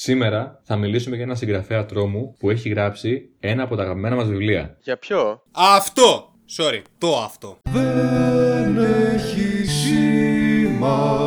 Σήμερα θα μιλήσουμε για ένα συγγραφέα τρόμου που έχει γράψει ένα από τα αγαπημένα μας βιβλία. Για ποιο; Αυτό! Sorry, το αυτό. Δεν έχει σημασία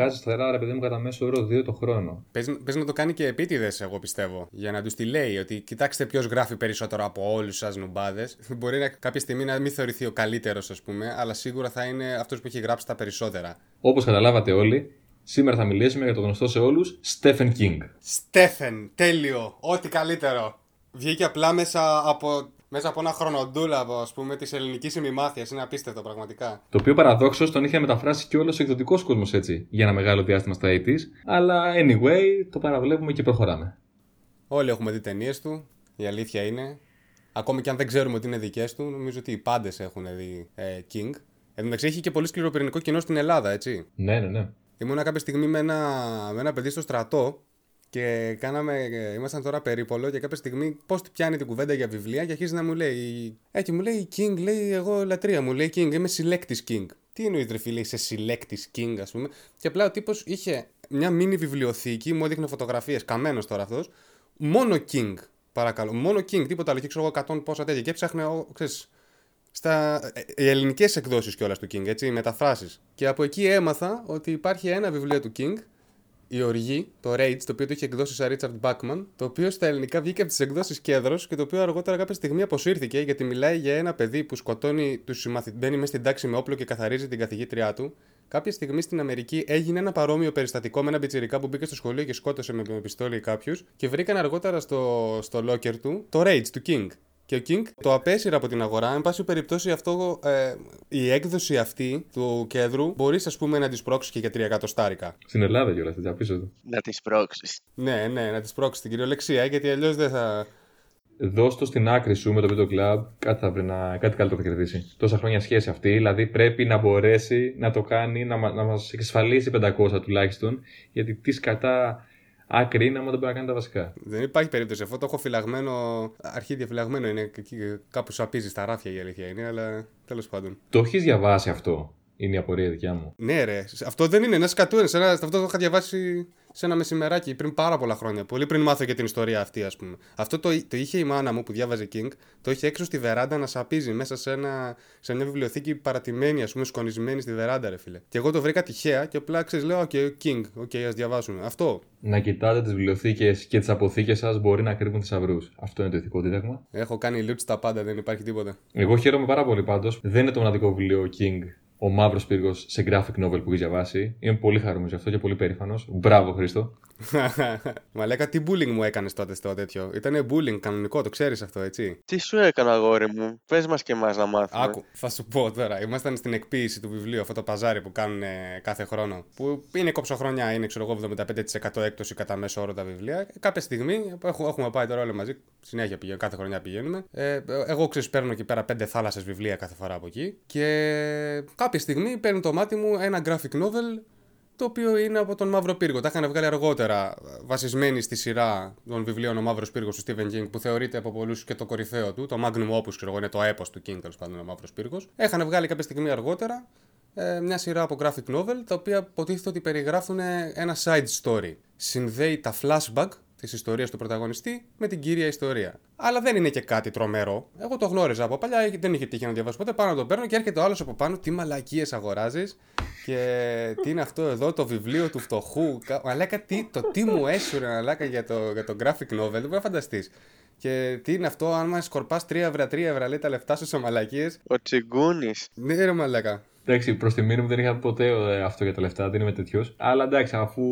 Βγάζει σταθερά, ρε παιδί μου, κατά μέσο όρο 2 το χρόνο. Πες, πες να το κάνει και επίτηδες, εγώ πιστεύω. Για να τους τη λέει ότι κοιτάξτε ποιος γράφει περισσότερο από όλους σας νουμπάδες. Μπορεί να, κάποια στιγμή να μην θεωρηθεί ο καλύτερος, ας πούμε, αλλά σίγουρα θα είναι αυτός που έχει γράψει τα περισσότερα. Όπως καταλάβατε όλοι, σήμερα θα μιλήσουμε για το γνωστό σε όλους Stephen King. Στέφεν, τέλειο, ό,τι καλύτερο. Βγήκε απλά μέσα από μέσα από ένα χρονοτούλαβο, ας πούμε, της ελληνικής ημιμάθειας. Είναι απίστευτο, πραγματικά. Το οποίο παραδόξως τον είχε μεταφράσει και όλος ο εκδοτικός κόσμος έτσι για ένα μεγάλο διάστημα στα 80 Αλλά anyway, το παραβλέπουμε και προχωράμε. Όλοι έχουμε δει ταινίες του. Η αλήθεια είναι. Ακόμη και αν δεν ξέρουμε ότι είναι δικές του, νομίζω ότι οι πάντες έχουν δει ε, King. Εν τω έχει και πολύ σκληροπυρηνικό κοινό στην Ελλάδα, έτσι. Ναι, ναι, ναι. Ήμουν κάποια στιγμή με ένα, με ένα παιδί στο στρατό και κάναμε, ήμασταν τώρα περίπολο και κάποια στιγμή πώς πιάνει την κουβέντα για βιβλία και αρχίζει να μου λέει. Έτσι μου λέει King, λέει εγώ λατρεία μου, λέει King, είμαι συλλέκτης King. Τι εννοείς ρε φίλε, είσαι συλλέκτης King, ας πούμε. Και απλά ο τύπος είχε μια μίνι βιβλιοθήκη, μου έδειχνε φωτογραφίες, καμένος τώρα αυτός. Μόνο King, παρακαλώ. Μόνο King, τίποτα άλλο. Και ξέρω εγώ 100 πόσα τέτοια. Και έψαχνε, ξέρεις, στα ε, οι ελληνικές εκδόσεις κιόλας του King, έτσι, οι μεταφράσεις. Και από εκεί έμαθα ότι υπάρχει ένα βιβλίο του King η Οργή, το Rage, το οποίο το είχε εκδώσει σαν Richard Bachman, το οποίο στα ελληνικά βγήκε από τις εκδόσεις Κέντρος και το οποίο αργότερα κάποια στιγμή αποσύρθηκε γιατί μιλάει για ένα παιδί που σκοτώνει τους συμμαθητέ, μπαίνει μέσα στην τάξη με όπλο και καθαρίζει την καθηγήτριά του. Κάποια στιγμή στην Αμερική έγινε ένα παρόμοιο περιστατικό με ένα πιτσιρικά που μπήκε στο σχολείο και σκότωσε με πιστόλι κάποιους και βρήκαν αργότερα στο, στο locker του το Rage του King. Και ο King το απέσυρε από την αγορά. Εν πάση περιπτώσει, αυτό, ε, η έκδοση αυτή του κέντρου μπορείς ας πούμε να της πρόξεις και για 3 εκατοστάρικα. Στην Ελλάδα κιόλας, θα πίσω Να της πρόξεις. Ναι, ναι, να της πρόξεις την κυριολεξία, γιατί αλλιώς δεν θα. Δώσ' το στην άκρη σου με το Video Club, κάτι, θα βρει να, κάτι καλύτερο θα κερδίσει. Τόσα χρόνια σχέση αυτή, δηλαδή πρέπει να μπορέσει να το κάνει, να, να μας εξασφαλίσει 500 τουλάχιστον, γιατί τι κατά άκρη είναι άμα δεν μπορεί να κάνει τα βασικά. Δεν υπάρχει περίπτωση. Αυτό το έχω φυλαγμένο, αρχίδια φυλαγμένο είναι κάπου σου απίζει στα ράφια η αλήθεια είναι, αλλά τέλος πάντων. Το έχεις διαβάσει αυτό, είναι η απορία δικιά μου. Ναι, ρε. Αυτό δεν είναι ένας σκατούρι. Αυτό το είχα διαβάσει σε ένα μεσημεράκι πριν πάρα πολλά χρόνια. Πολύ πριν μάθω για την ιστορία αυτή, ας πούμε. Αυτό το, το είχε η μάνα μου που διάβαζε King, το είχε έξω στη βεράντα να σαπίζει μέσα σε, ένα, σε μια βιβλιοθήκη παρατημένη, ας πούμε, σκονισμένη στη βεράντα, ρε φίλε. Και εγώ το βρήκα τυχαία και απλά ξέρεις, λέω, OK, King, OK, ας διαβάσουμε. Αυτό. Να κοιτάτε τις βιβλιοθήκες και τις αποθήκες σας μπορεί να κρύβουν θησαυρού. Αυτό είναι το ηθικό δίδαγμα. Έχω κάνει loot στα πάντα, δεν υπάρχει τίποτα. Εγώ χαίρομαι πάρα πολύ πάντως. Δεν είναι το μοναδικό βιβλίο King ο μαύρος πύργος σε graphic novel που έχει διαβάσει. Είμαι πολύ χαρούμενος γι' αυτό και πολύ περήφανος. Μπράβο, Χρήστο. Μα λέγα τι bullying μου έκανες τότε στο τέτοιο; Ήτανε bullying κανονικό, το ξέρεις αυτό, έτσι; Τι σου έκανα, αγόρι μου; Πες μας και εμάς να μάθουμε. Άκου, θα σου πω τώρα. Ήμασταν στην εκποίηση του βιβλίου, αυτό το παζάρι που κάνουν κάθε χρόνο. Που είναι κοψοχρονιά, είναι ξέρω εγώ 75% έκπτωση κατά μέσο όρο τα βιβλία. Κάποια στιγμή έχουμε πάει τώρα όλοι μαζί. Συνέχεια πηγαίνουμε, κάθε χρονιά πηγαίνουμε. Ε, εγώ ξέρω παίρνω εκεί πέρα πέντε θάλασσες βιβλία κάθε φορά από εκεί. Και κάποια στιγμή παίρνει το μάτι μου ένα graphic novel το οποίο είναι από τον Μαύρο Πύργο. Τα είχαν βγάλει αργότερα, βασισμένοι στη σειρά των βιβλίων Ο Μαύρος Πύργος του Stephen King, που θεωρείται από πολλούς και το κορυφαίο του. Το Magnum Opus, ξέρω εγώ, είναι το έπος του King, τέλος πάντων, Ο Μαύρος Πύργος. Έχανε βγάλει κάποια στιγμή αργότερα ε, μια σειρά από graphic novel, τα οποία υποτίθεται ότι περιγράφουν ένα side story. Συνδέει τα flashback της ιστορίας του πρωταγωνιστή με την κύρια ιστορία. Αλλά δεν είναι και κάτι τρομερό. Εγώ το γνώριζα από παλιά, δεν είχε τύχει να διαβάσω ποτέ. Πάνω να το παίρνω και έρχεται ο άλλος από πάνω. Τι μαλακίες αγοράζεις και τι είναι αυτό εδώ, το βιβλίο του φτωχού. Μαλάκα, τι, το τι μου έσουρε μαλάκα για το, για το graphic novel, δεν μπορεί να φανταστείς. Και τι είναι αυτό, αν μας σκορπάς 3 ευρώ, 3 ευρώ, λέει τα λεφτά σου σε μαλακίες. Ο τσιγκούνης. Ναι, ρε μαλάκα. Εντάξει, προς τη μήνυ μου δεν είχα ποτέ ε, αυτό για τα λεφτά, δεν είμαι τέτοιος. Αλλά εντάξει, αφού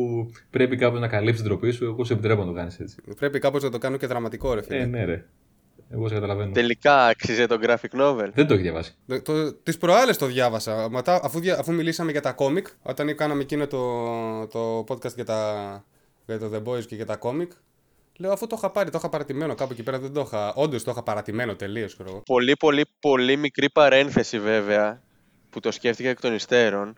πρέπει κάπως να καλύψεις την τροπή σου, εγώ σε επιτρέπω να το κάνεις έτσι. Πρέπει κάπως να το κάνω και δραματικό, ρε φίλε. Ε, ναι, ρε. Εγώ σε καταλαβαίνω. Τελικά άξιζε το graphic novel. Δεν το έχει διαβάσει. Τις προάλλες το διάβασα. Μετά, αφού, αφού μιλήσαμε για τα κόμικ, όταν κάναμε εκείνο το, το podcast για, τα, για το The Boys και για τα κόμικ, Λέω αφού το είχα πάρει, το είχα παρατημένο κάπου εκεί πέρα, δεν το είχα. Όντως το είχα παρατημένο τελείως, Πολύ, πολύ, πολύ μικρή παρένθεση βέβαια που το σκέφτηκα εκ των υστέρων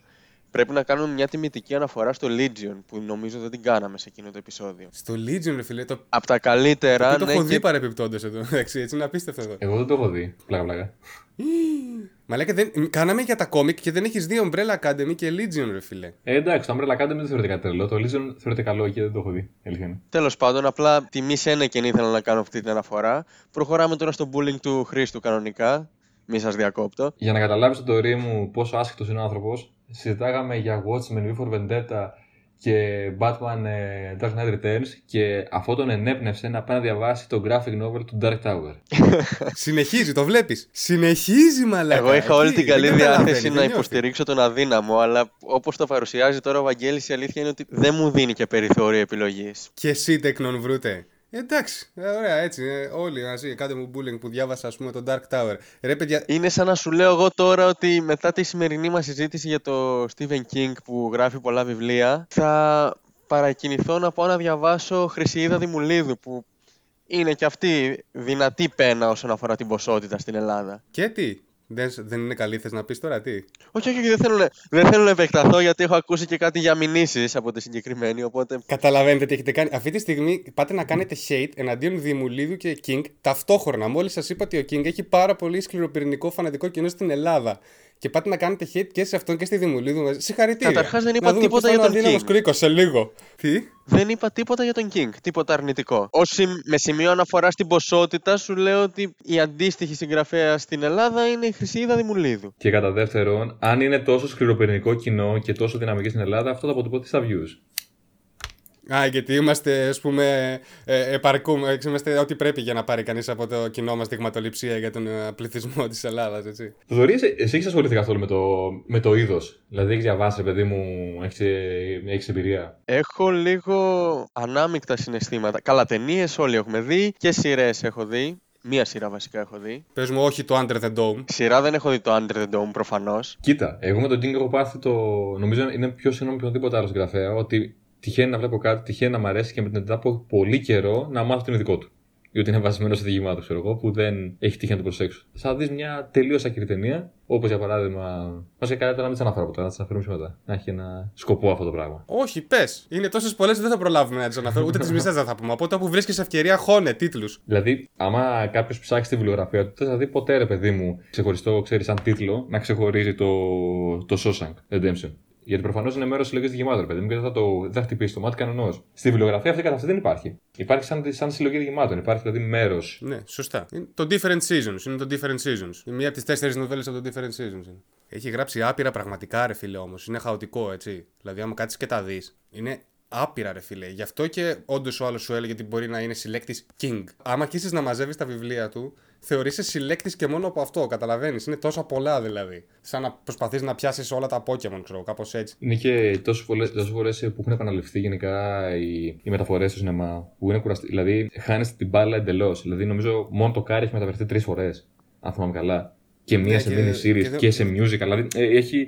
Πρέπει να κάνουμε μια τιμητική αναφορά στο Legion που νομίζω δεν την κάναμε σε εκείνο το επεισόδιο. Στο Legion, ρε φίλε, το. Από τα καλύτερα. το ναι, έχω και- δει παρεπιπτόντω εδώ. Εντάξει, έτσι είναι απίστευτο εδώ. Εγώ δεν το έχω δει. Πλάκα, πλάκα. Μα λέει δεν... κάναμε για τα κόμικ και δεν έχεις δει Umbrella Academy και Legion, ρε φίλε. Ε, εντάξει, το Umbrella Academy δεν θεωρείται κάτι τρελό. Το Legion θεωρείται καλό και δεν το έχω δει. η Αλήθεια είναι. Τέλος πάντων, απλά τιμή Σένεκεν ήθελα να κάνω αυτή την αναφορά. Προχωράμε τώρα στο bullying του Χρήστου κανονικά. Μη σας διακόπτω. Για να καταλάβεις το ρί μου πόσο άσχετος είναι ο άνθρωπος, συζητάγαμε για Watchmen, V for Vendetta και Batman ε, Dark Knight Returns και αυτό τον ενέπνευσε να πάει να διαβάσει το graphic novel του Dark Tower. Συνεχίζει, το βλέπεις. Συνεχίζει, μαλάκα. Εγώ είχα όλη Εκεί, την καλή δεν καταλαβαίνει, διάθεση δεν να νιώθει. υποστηρίξω τον αδύναμο, αλλά όπως το παρουσιάζει τώρα ο Βαγγέλης, η αλήθεια είναι ότι δεν μου δίνει και περιθώριο επιλογής. Και εσύ τεκνον βρούτε. Εντάξει, ε, ωραία, έτσι. ε, όλοι μαζί, κάντε μου bullying που διάβασα, ας πούμε, το Dark Tower. Ρε, παιδιά, Είναι σαν να σου λέω εγώ τώρα ότι μετά τη σημερινή μας συζήτηση για το Stephen King που γράφει πολλά βιβλία, θα παρακινηθώ να πάω να διαβάσω Χρυσιίδα Δημουλίδου που είναι και αυτή δυνατή πένα όσον αφορά την ποσότητα στην Ελλάδα. και τι; Δεν, δεν είναι καλή, θες να πεις τώρα τι; Όχι, όχι, όχι, δεν θέλω, να- δεν θέλω να επεκταθώ γιατί έχω ακούσει και κάτι για μηνύσεις από τη συγκεκριμένη, οπότε Καταλαβαίνετε τι έχετε κάνει. Αυτή τη στιγμή πάτε να κάνετε hate εναντίον Δημουλίδου και King ταυτόχρονα. Μόλις σας είπα ότι ο King έχει πάρα πολύ σκληροπυρηνικό φανατικό κοινό στην Ελλάδα. Και πάτε να κάνετε hate και σε αυτόν και στη Δημουλίδου. μαζί. Συγχαρητήρια. Καταρχάς δεν είπα να δούμε τίποτα ποιος θα για είναι ο τον αδύναμος King. κρίκος σε λίγο. Τι; δεν είπα τίποτα για τον King, τίποτα αρνητικό. Όσοι με σημείο αναφορά στην ποσότητα σου λέω ότι η αντίστοιχη συγγραφέα στην Ελλάδα είναι η Χρυσίδα Δημουλίδου. Και κατά δεύτερον, αν είναι τόσο σκληροπυρηνικό κοινό και τόσο δυναμική στην Ελλάδα, αυτό θα αποτυπωθεί στα views. Α, γιατί είμαστε, ας πούμε, ε, επαρκούμε, είμαστε ό,τι πρέπει για να πάρει κανείς από το κοινό μας δειγματοληψία για τον ε, πληθυσμό της Ελλάδας, έτσι. Θοδωρή, εσύ, εσύ έχεις ασχοληθεί καθόλου με το, με το είδος; Δηλαδή, έχεις διαβάσει, ρε παιδί μου, έχεις εμπειρία; Έχω λίγο ανάμεικτα συναισθήματα. Καλά, ταινίες όλοι έχουμε δει και σειρές έχω δει. Μία σειρά βασικά έχω δει. Πες μου, όχι το Under the Dome. Σειρά δεν έχω δει το Under the Dome προφανώς. Κοίτα, εγώ με τον King έχω πάθει το. Νομίζω είναι πιο συγγνώμη με οποιονδήποτε άλλο συγγραφέα ότι τυχαίνει να βλέπω κάτι, τυχαίνει να μ' αρέσει και μετά από πολύ καιρό να μάθω ότι είναι δικό του. Ή ότι είναι βασισμένο σε διηγημά του, ξέρω εγώ, που δεν έχει τύχει να το προσέξω. Θα δεις μια τελείως άκρη ταινία, όπως για παράδειγμα. Μα καλύτερα να μην τι αναφέρω από τώρα, να τις αναφέρουμε μετά. Να έχει ένα σκοπό αυτό το πράγμα. Όχι, πες. Είναι τόσες πολλές που δεν θα προλάβουμε να τις αναφέρουμε. Ούτε τις μισές δεν θα πούμε. Οπότε όπου βρίσκεις ευκαιρία, χώνε τίτλους. Δηλαδή, άμα κάποιος ψάξει τη βιβλιογραφία του, δεν θα δει ποτέ, ρε παιδί μου, ξεχωριστό, ξέρεις, σαν τίτλο, να ξεχωρίζει το, το Shawshank Redemption. Γιατί προφανώς είναι μέρος συλλογής διηγημάτων, ρε παιδί μου, και δεν θα, το, δεν θα χτυπήσει το μάτι κανενό. Στη βιβλιογραφία αυτή καθ' αυτή δεν υπάρχει. Υπάρχει σαν, σαν συλλογή διηγημάτων. Υπάρχει δηλαδή μέρος. Ναι, σωστά. Είναι το Different Seasons. Είναι το Different Seasons. Είναι μία από τι τέσσερι νοβέλε από το Different Seasons. είναι. Έχει γράψει άπειρα πραγματικά, ρε φίλε όμως. Είναι χαοτικό, έτσι. Δηλαδή, άμα κάτσεις και τα δεις, είναι άπειρα, ρε φίλε. Γι' αυτό και όντως ο άλλος σου έλεγε ότι μπορεί να είναι συλλέκτης King. Άμα αρχίσεις να μαζεύεις τα βιβλία του, θεωρείσαι συλλέκτης και μόνο από αυτό. Καταλαβαίνεις. Είναι τόσα πολλά δηλαδή. Σαν να προσπαθείς να πιάσεις όλα τα Pokémon, ξέρω, κάπως έτσι. Είναι και τόσες φορές που έχουν επαναληφθεί γενικά οι, οι μεταφορές στο σινεμά. Που είναι κουραστή. Δηλαδή, χάνεις την μπάλα εντελώς. Δηλαδή, νομίζω μόνο το κάρι έχει μεταφερθεί τρεις φορές. Αν θυμάμαι καλά. Και μία Ναι, σε και- mini series και και, δεν- σε musical. Δηλαδή, ε, έχει.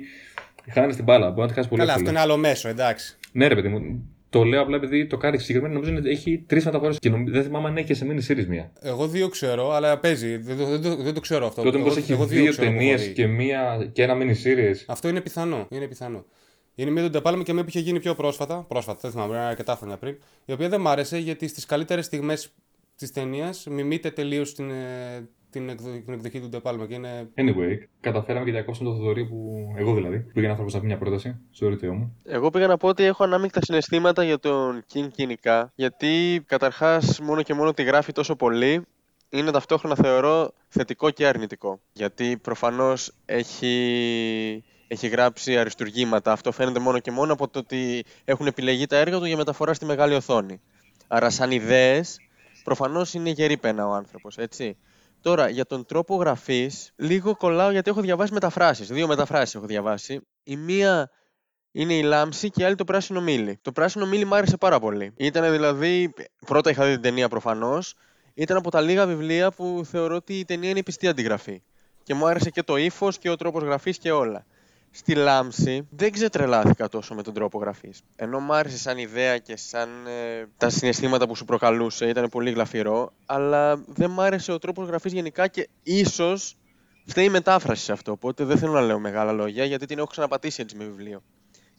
Χάνεις την μπάλα. Μπορεί να τη χάσεις πολύ Καλά, εύκολα. αυτό είναι άλλο μέσο, εντάξει. Ναι, ρε παιδί μου. Το λέω απλά επειδή το κάρι συγκεκριμένα νομίζω ότι έχει τρεις μεταφορές και νομ- δεν θυμάμαι αν έχει και σε mini series μία. Εγώ δύο ξέρω, αλλά παίζει. Δεν, το- δεν, το- δεν το ξέρω αυτό. Τότε Εγώ- μήπως έχει εγώ δύο ξέρω που ταινίες έχω δει. και, μία, και ένα mini series. Αυτό είναι πιθανό. Είναι πιθανό. Είναι μία του Ντεπάλμε και μία που είχε γίνει πιο πρόσφατα. Πρόσφατα, δεν θυμάμαι, είναι αρκετά χρόνια πριν. Η οποία δεν μ' άρεσε γιατί στις καλύτερες στιγμές της ταινίας μιμείται τελείως την, ε, την, εκδο- την εκδοχή του Ντεπάλμε. Και είναι. Anyway, καταφέραμε και διακόψαμε το Θοδωρή που. Εγώ δηλαδή. Που πήγαινε άνθρωπος να πει μια πρόταση. Sorry, Θεό μου. Εγώ πήγα να πω ότι έχω ανάμεικτα συναισθήματα για τον King γενικά. Γιατί καταρχάς μόνο και μόνο τη γράφει τόσο πολύ είναι ταυτόχρονα θεωρώ θετικό και αρνητικό. Γιατί προφανώς έχει, έχει γράψει αριστουργήματα. Αυτό φαίνεται μόνο και μόνο από το ότι έχουν επιλεγεί τα έργα του για μεταφορά στη μεγάλη οθόνη. Άρα, σαν ιδέες, προφανώς είναι γερή πένα ο άνθρωπος, έτσι. Τώρα, για τον τρόπο γραφής, λίγο κολλάω γιατί έχω διαβάσει μεταφράσεις. Δύο μεταφράσεις έχω διαβάσει. Η μία είναι η λάμψη και η άλλη το πράσινο μήλι. Το πράσινο μήλι μου άρεσε πάρα πολύ. Ήταν δηλαδή. Πρώτα είχα δει την ταινία προφανώς. Ήταν από τα λίγα βιβλία που θεωρώ ότι η ταινία είναι η πιστή αντιγραφή. Και μου άρεσε και το ύφος και ο τρόπος γραφής και όλα. Στη λάμψη δεν ξετρελάθηκα τόσο με τον τρόπο γραφής. Ενώ μου άρεσε σαν ιδέα και σαν ε, τα συναισθήματα που σου προκαλούσε, ήταν πολύ γλαφυρό, αλλά δεν μου άρεσε ο τρόπος γραφής γενικά και ίσως φταίει η μετάφραση σε αυτό. Οπότε δεν θέλω να λέω μεγάλα λόγια γιατί την έχω ξαναπατήσει έτσι με βιβλίο.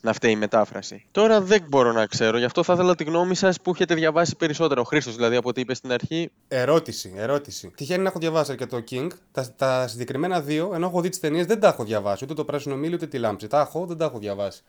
Να φταίει η μετάφραση. Τώρα δεν μπορώ να ξέρω, γι' αυτό θα ήθελα τη γνώμη σας που έχετε διαβάσει περισσότερο. Ο Χρήστος δηλαδή από ό,τι είπες στην αρχή. Ερώτηση, ερώτηση. Τυχαίνει να έχω διαβάσει και το King. Τα, τα συγκεκριμένα δύο, ενώ έχω δει τις ταινίες, δεν τα έχω διαβάσει. Ούτε το πράσινο μήλι, ούτε τη λάμψη. Τα έχω, δεν τα έχω διαβάσει.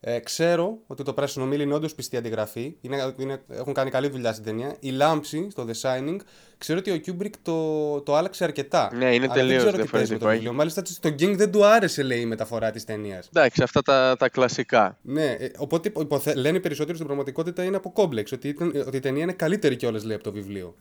Ε, ξέρω ότι το πράσινο μήλι είναι όντως πιστή αντιγραφή. Είναι, είναι, έχουν κάνει καλή δουλειά στην ταινία. Η λάμψη στο The Shining, ξέρω ότι ο Kubrick το, το άλλαξε αρκετά. Ναι, είναι Αλλά τελείως δεν ξέρω τι παίζει με το διαφορετικό. βιβλίο. Μάλιστα στον King δεν του άρεσε, λέει, η μεταφορά της ταινίας. Εντάξει, αυτά τα, τα κλασικά. Ναι, ε, οπότε υποθε... λένε οι περισσότεροι στην πραγματικότητα είναι από κόμπλεξ. Ότι, ήταν, ε, ότι η ταινία είναι καλύτερη κιόλας, λέει, από το βιβλίο.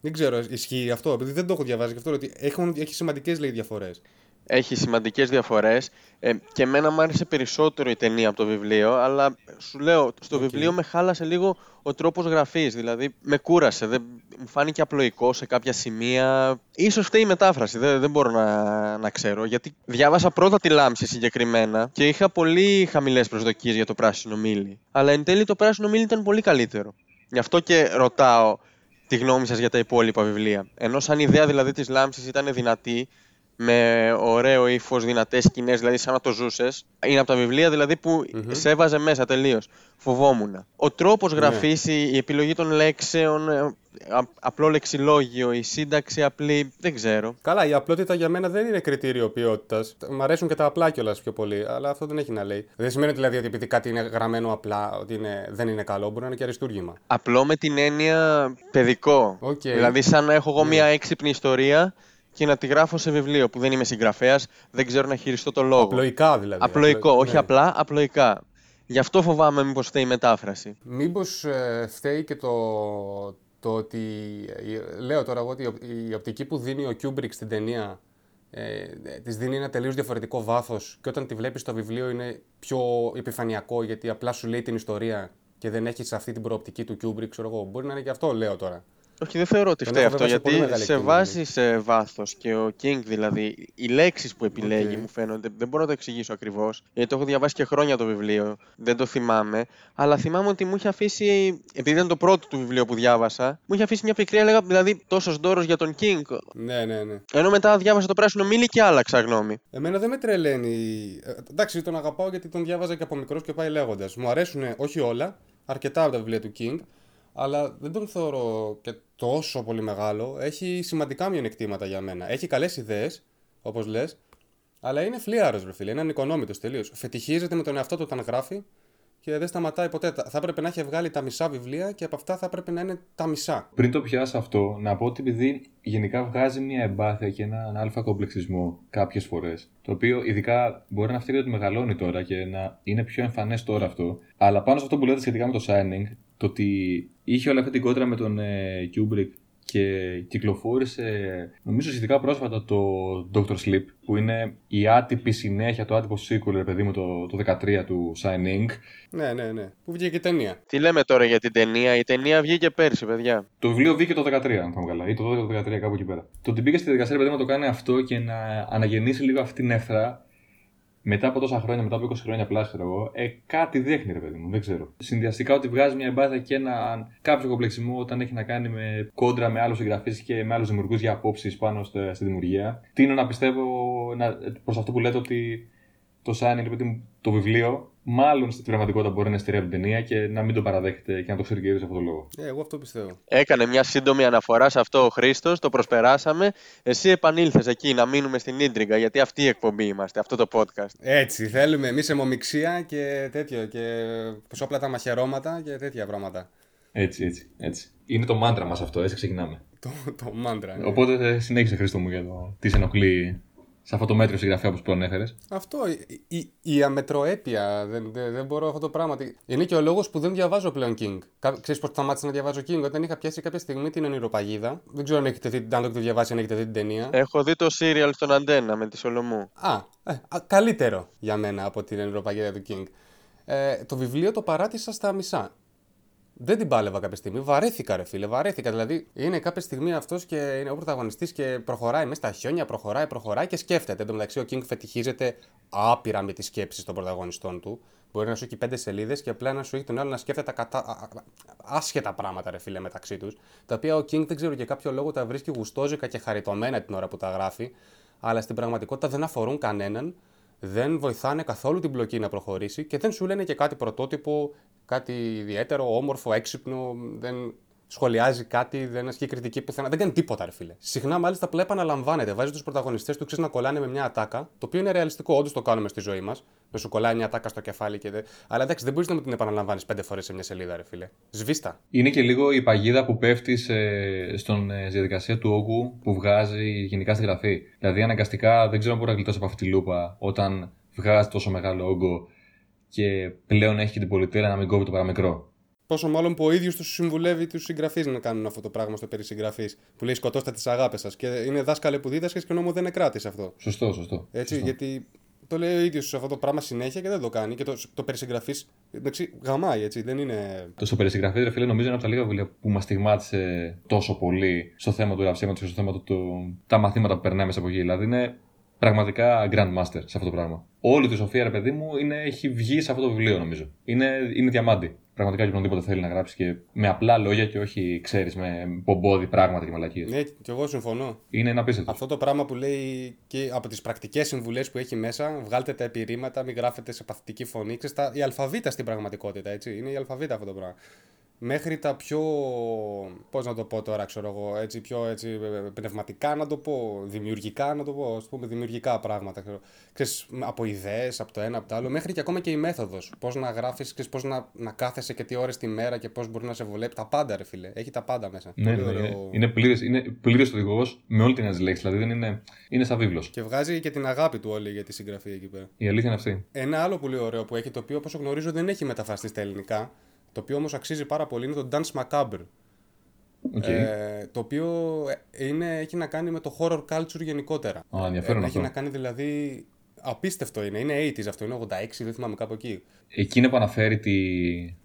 Δεν ξέρω, ισχύει αυτό, επειδή δεν το έχω διαβάσει και αυτό, ότι έχουν, έχει σημαντικές διαφορές. Έχει σημαντικές διαφορές. Ε, και εμένα μου άρεσε περισσότερο η ταινία από το βιβλίο αλλά σου λέω στο Οκ. βιβλίο με χάλασε λίγο ο τρόπος γραφής δηλαδή με κούρασε, δεν, μου φάνηκε απλοϊκό σε κάποια σημεία. Ίσως φταίει η μετάφραση, δεν, δεν μπορώ να, να ξέρω γιατί διάβασα πρώτα τη Λάμψη συγκεκριμένα και είχα πολύ χαμηλές προσδοκίες για το Πράσινο Μήλι. Αλλά εν τέλει το Πράσινο Μήλι ήταν πολύ καλύτερο. Γι' αυτό και ρωτάω τη γνώμη σας για τα υπόλοιπα βιβλία. Ενώ σαν ιδέα δηλαδή της Λάμψης ήταν δυνατή με ωραίο ύφος, δυνατές σκηνές, δηλαδή σαν να το ζούσες. Είναι από τα βιβλία δηλαδή που σε έβαζε μέσα τελείως. Φοβόμουν. Ο τρόπος Ναι. γραφής, η, η επιλογή των λέξεων, ε, α- απλό λεξιλόγιο, η σύνταξη απλή, δεν ξέρω. Καλά, η απλότητα για μένα δεν είναι κριτήριο ποιότητας. Μ' αρέσουν και τα απλά κιόλας πιο πολύ, αλλά αυτό δεν έχει να λέει. Δεν σημαίνει δηλαδή ότι επειδή κάτι είναι γραμμένο απλά, ότι είναι, δεν είναι καλό, μπορεί να είναι και αριστούργημα. Απλό με την έννοια παιδικό. Οκ. Δηλαδή, σαν να έχω εγώ Ναι. μια έξυπνη ιστορία και να τη γράφω σε βιβλίο που δεν είμαι συγγραφέας, δεν ξέρω να χειριστώ το λόγο. Απλοϊκά δηλαδή. Απλοϊκό, Απλο- όχι ναι. απλά, απλοϊκά. Γι' αυτό φοβάμαι μήπως φταίει η μετάφραση. Μήπως ε, φταίει και το, το ότι, ε, λέω τώρα εγώ ότι η οπ- η οπτική που δίνει ο Kubrick στην ταινία ε, ε, της δίνει ένα τελείως διαφορετικό βάθος και όταν τη βλέπεις στο βιβλίο είναι πιο επιφανειακό γιατί απλά σου λέει την ιστορία και δεν έχεις αυτή την προοπτική του Kubrick, ξέρω εγώ. Μπορεί να είναι και αυτό, λέω τώρα. Όχι, δεν θεωρώ ότι Τον φταίει έχω αυτό, βέβαια σε πολύ γιατί μεγάλη σε εκτίμηση. βάζει σε βάθος και ο King δηλαδή, οι λέξεις που επιλέγει Οκ. μου φαίνονται. Δεν μπορώ να το εξηγήσω ακριβώς, γιατί το έχω διαβάσει και χρόνια το βιβλίο, δεν το θυμάμαι. Αλλά θυμάμαι ότι μου είχε αφήσει, επειδή ήταν το πρώτο του βιβλίο που διάβασα, μου είχε αφήσει μια πικρία, έλεγα δηλαδή τόσος δώρος για τον King. Ναι, ναι, ναι. Ενώ μετά διάβασα το πράσινο μήλι και άλλαξα γνώμη. Εμένα δεν με τρελαίνει. Ε, εντάξει, τον αγαπάω γιατί τον διάβαζα και από μικρός και πάει λέγοντας. Μου αρέσουν όχι όλα, αρκετά από τα βιβλία του King, αλλά δεν τον θεωρώ και τόσο πολύ μεγάλο. Έχει σημαντικά μειονεκτήματα για μένα. Έχει καλές ιδέες, όπως λες, αλλά είναι φλίαρος, βρε φίλε. Είναι ανικονόμητο τελείως. Φετιχίζεται με τον εαυτό του όταν γράφει και δεν σταματάει ποτέ. Τα- Θα έπρεπε να έχει βγάλει τα μισά βιβλία και από αυτά θα έπρεπε να είναι τα μισά. Πριν το πιάσω αυτό, να πω ότι επειδή γενικά βγάζει μια εμπάθεια και έναν αλφα κομπλεξισμό κάποιες φορές, το οποίο ειδικά μπορεί να φταίει ότι μεγαλώνει τώρα και να είναι πιο εμφανές τώρα αυτό, αλλά πάνω σε αυτό που λέτε σχετικά με το Shining, το ότι είχε όλη αυτή την κόντρα με τον ε, Kubrick και κυκλοφόρησε νομίζω σχετικά πρόσφατα το Doctor Sleep που είναι η άτυπη συνέχεια, το άτυπο sequel, ρε παιδί μου, το, το 13 του Shining Ναι, ναι, ναι. Που βγήκε η ταινία; Τι λέμε τώρα για την ταινία, η ταινία βγήκε πέρσι, παιδιά. Το βιβλίο βγήκε το 13, αν πάμε καλά, ή το 12 το 13, κάπου εκεί πέρα. Το ότι μπήκε στη διαδικασία, ρε παιδί μου, να το κάνει αυτό και να αναγεννήσει λίγο αυτή την εχθρά μετά από τόσα χρόνια, μετά από 20 χρόνια απλά, ξέρω εγώ, ε, κάτι δείχνει, ρε παιδί μου, δεν ξέρω. Συνδυαστικά ότι βγάζει μια εμπάθεια και ένα κάποιο κομπλεξισμό όταν έχει να κάνει με κόντρα με άλλους συγγραφείς και με άλλους δημιουργούς για απόψεις πάνω στη, στη δημιουργία. Τίνω να πιστεύω προς αυτό που λέτε ότι το Shining, ρε παιδί μου, το βιβλίο, μάλλον στην πραγματικότητα μπορεί να ειστερεί από την ταινία και να μην το παραδέχεται και να το ξέρει και για αυτόν τον λόγο. Ε, εγώ αυτό πιστεύω. Έκανε μια σύντομη αναφορά σε αυτό ο Χρήστος, το προσπεράσαμε. Εσύ επανήλθες εκεί να μείνουμε στην ίντριγκα, γιατί αυτή η εκπομπή είμαστε, αυτό το podcast. Έτσι, θέλουμε εμείς αιμομηξία και τέτοιο. Και πισόπλατα μαχαιρώματα και τέτοια πράγματα. Έτσι, έτσι, έτσι. Είναι το μάντρα μας αυτό, έτσι ξεκινάμε. Το, το μάντρα. ναι. Οπότε ε, συνέχισε Χρήστο μου για το τι σε ενοχλεί σε αυτό το μέτριο συγγραφέα που προανέφερε. Αυτό, η, η, η αμετροέπεια. Δεν, δεν, δεν μπορώ αυτό το πράγμα. Τι- Είναι και ο λόγος που δεν διαβάζω πλέον King. Κα- Ξέρεις πώς σταμάτησα να διαβάζω King, όταν είχα πιάσει κάποια στιγμή την ονειροπαγίδα. Δεν ξέρω αν, έχετε δει, αν το έχετε διαβάσει, αν έχετε δει την ταινία. Έχω δει το serial στον Αντένα με τη Σολομού. Α, ε, α, καλύτερο για μένα από την ονειροπαγίδα του King. Ε, το βιβλίο το παράτησα στα μισά. Δεν την πάλευα κάποια στιγμή. Βαρέθηκα, ρε φίλε, βαρέθηκα. Δηλαδή, είναι κάποια στιγμή αυτός και είναι ο πρωταγωνιστής και προχωράει μέσα στα χιόνια, προχωράει, προχωράει και σκέφτεται. Εν τω μεταξύ, ο King φετιχίζεται άπειρα με τις σκέψεις των πρωταγωνιστών του. Μπορεί να σου έχει πέντε σελίδες και απλά να σου έχει τον άλλο να σκέφτεται κατά... α- α- άσχετα πράγματα, ρε φίλε, μεταξύ τους. Τα οποία ο King δεν ξέρω για κάποιο λόγο τα βρίσκει γουστόζικα και χαριτωμένα την ώρα που τα γράφει. Αλλά στην πραγματικότητα δεν αφορούν κανέναν. δεν βοηθάνε καθόλου την πλοκή να προχωρήσει και δεν σου λένε και κάτι πρωτότυπο, κάτι ιδιαίτερο, όμορφο, έξυπνο, δεν σχολιάζει κάτι, δεν ασκεί κριτική πουθενά. Δεν κάνει τίποτα, ρε φίλε. Συχνά μάλιστα απλά επαναλαμβάνεται. Βάζει τους πρωταγωνιστές του ξέρεις να κολλάνε με μια ατάκα, το οποίο είναι ρεαλιστικό, όντως το κάνουμε στη ζωή μας. Να σου κολλάει μια ατάκα στο κεφάλι και δεν. Αλλά εντάξει, δεν μπορείς να μου την επαναλαμβάνεις πέντε φορές σε μια σελίδα, ρε φίλε. Σβίστα. Είναι και λίγο η παγίδα που πέφτει σε, στον, ε, στη διαδικασία του όγκου που βγάζει γενικά στη γραφή. Δηλαδή, αναγκαστικά δεν ξέρω αν μπορεί να γλιτώσει από αυτή τη λούπα όταν βγάζει τόσο μεγάλο όγκο και πλέον έχει και την πολυτέλεια να μην κόβει το παραμικρό. Πόσο μάλλον που ο ίδιος τους συμβουλεύει τους συγγραφείς να κάνουν αυτό το πράγμα στο περί συγγραφή. Που λέει σκοτώστε τις αγάπες σας. Και είναι δάσκαλε που δίδασκες και νόμος δεν εκράτη αυτό. Σωστό, σωστό. Έτσι, σωστό. γιατί το λέει ο ίδιος αυτό το πράγμα συνέχεια και δεν το κάνει. Και το, το περί συγγραφή, εντάξει, γαμάει έτσι. Δεν είναι. Το στο περισυγγραφή, ρε φίλε, νομίζω είναι από τα λίγα βιβλία που μας στιγμάτισε τόσο πολύ στο θέμα του γραψίματο και στο θέμα του, του, τα μαθήματα που περνάει μέσα από εκεί. Δηλαδή είναι πραγματικά grandmaster σε αυτό το πράγμα. Όλη τη σοφία, ρε παιδί μου, είναι, έχει βγει σε αυτό το βιβλίο, νομίζω. Είναι, είναι διαμάντι. Πραγματικά και οποιονδήποτε θέλει να γράψει και με απλά λόγια και όχι, ξέρεις, με πομπόδι πράγματα και μαλακίες. Ναι, και εγώ συμφωνώ. Είναι ένα απίστευτο. Αυτό το πράγμα που λέει και από τις πρακτικές συμβουλές που έχει μέσα, βγάλτε τα επιρρήματα, μην γράφετε σε παθητική φωνή. Ξέρεις, τα, η αλφαβήτα στην πραγματικότητα, έτσι. Είναι η αλφαβήτα αυτό το πράγμα. Μέχρι τα πιο. Πώς να το πω τώρα, ξέρω εγώ, έτσι, πιο έτσι, πνευματικά να το πω, δημιουργικά να το πω, ας πούμε, δημιουργικά πράγματα. Ξέρω. Ξέρεις, από ιδέες, από το ένα, από το άλλο, μέχρι και ακόμα και η μέθοδος. Πώς να γράφεις, πώς να, να κάθεσαι και τι ώρες τη μέρα και πώς μπορεί να σε βολέπει. Τα πάντα, ρε φίλε. Έχει τα πάντα μέσα. Ναι, Πολύ ναι, ωραίο. είναι, είναι πλήρες, είναι πλήρες οδηγός με όλη την έννοια της λέξης, Δηλαδή δεν είναι, είναι σαν βίβλος. Και βγάζει και την αγάπη του όλη για τη συγγραφή εκεί πέρα. Η αλήθεια είναι αυτή. Ένα άλλο πολύ ωραίο που έχει, το οποίο όπως γνωρίζω δεν έχει μεταφραστεί στα ελληνικά, το οποίο όμως αξίζει πάρα πολύ, είναι το Dance Macabre. Οκ. Ε, το οποίο ε, είναι, έχει να κάνει με το horror culture γενικότερα. Α, ενδιαφέρον Ε, αυτό. Έχει να κάνει δηλαδή. Απίστευτο είναι. Είναι 80s αυτό, είναι 86, δεν θυμάμαι κάπου εκεί. Εκείνο που αναφέρει τη,